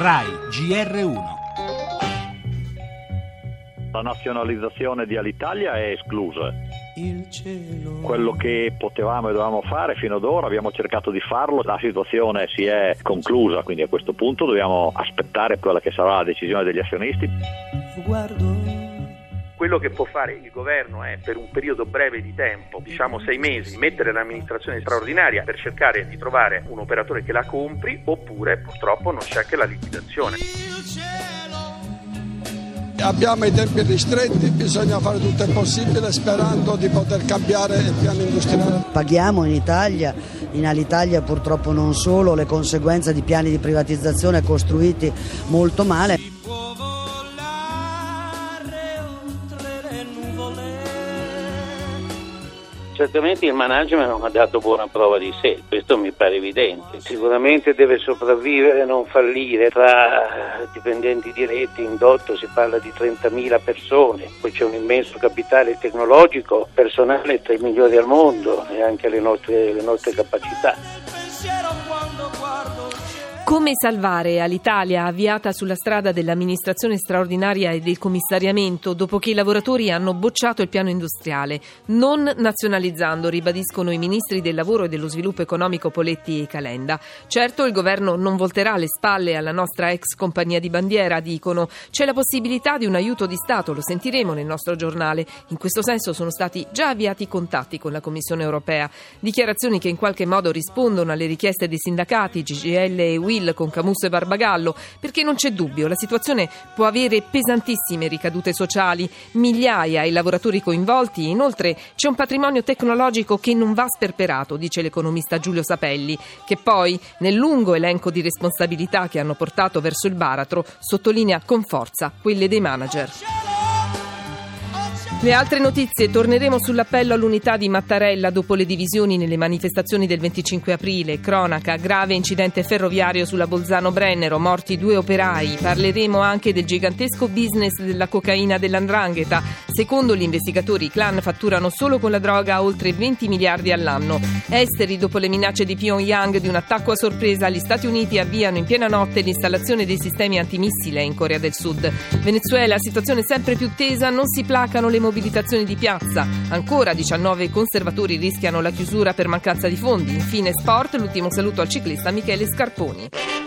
RAI GR1 La nazionalizzazione di Alitalia è esclusa. Quello che potevamo e dovevamo fare fino ad ora abbiamo cercato di farlo, la situazione si è conclusa, quindi a questo punto dobbiamo aspettare quella che sarà la decisione degli azionisti. Guardo quello che può fare il governo è per un periodo breve di tempo, diciamo sei mesi, mettere l'amministrazione straordinaria per cercare di trovare un operatore che la compri oppure purtroppo non c'è anche la liquidazione. Abbiamo i tempi ristretti, bisogna fare tutto il possibile sperando di poter cambiare il piano industriale. Paghiamo in Italia, in Alitalia purtroppo non solo, le conseguenze di piani di privatizzazione costruiti molto male. Certamente il management non ha dato buona prova di sé, questo mi pare evidente. Sicuramente deve sopravvivere, non fallire. Tra dipendenti diretti, indotto, si parla di 30.000 persone, poi c'è un immenso capitale tecnologico, personale tra i migliori al mondo e anche le nostre, le nostre capacità. Come salvare all'Italia avviata sulla strada dell'amministrazione straordinaria e del commissariamento dopo che i lavoratori hanno bocciato il piano industriale, non nazionalizzando, ribadiscono i ministri del lavoro e dello sviluppo economico Poletti e Calenda. Certo il governo non volterà le spalle alla nostra ex compagnia di bandiera, dicono. C'è la possibilità di un aiuto di Stato, lo sentiremo nel nostro giornale. In questo senso sono stati già avviati contatti con la Commissione europea. Dichiarazioni che in qualche modo rispondono alle richieste dei sindacati, GGL e WIL Will con Camusso e Barbagallo, perché non c'è dubbio, la situazione può avere pesantissime ricadute sociali, migliaia i lavoratori coinvolti, inoltre c'è un patrimonio tecnologico che non va sperperato, dice l'economista Giulio Sapelli, che poi nel lungo elenco di responsabilità che hanno portato verso il baratro sottolinea con forza quelle dei manager. Le altre notizie, torneremo sull'appello all'unità di Mattarella dopo le divisioni nelle manifestazioni del 25 aprile, cronaca, grave incidente ferroviario sulla Bolzano-Brennero, morti due operai, parleremo anche del gigantesco business della cocaina dell'andrangheta, secondo gli investigatori i clan fatturano solo con la droga oltre 20 miliardi all'anno. Esteri, dopo le minacce di Pyongyang di un attacco a sorpresa, gli Stati Uniti avviano in piena notte l'installazione dei sistemi antimissile in Corea del Sud. Venezuela, situazione sempre più tesa, non si placano le mobilitazioni di piazza. Ancora 19 conservatori rischiano la chiusura per mancanza di fondi. Infine sport, l'ultimo saluto al ciclista Michele Scarponi.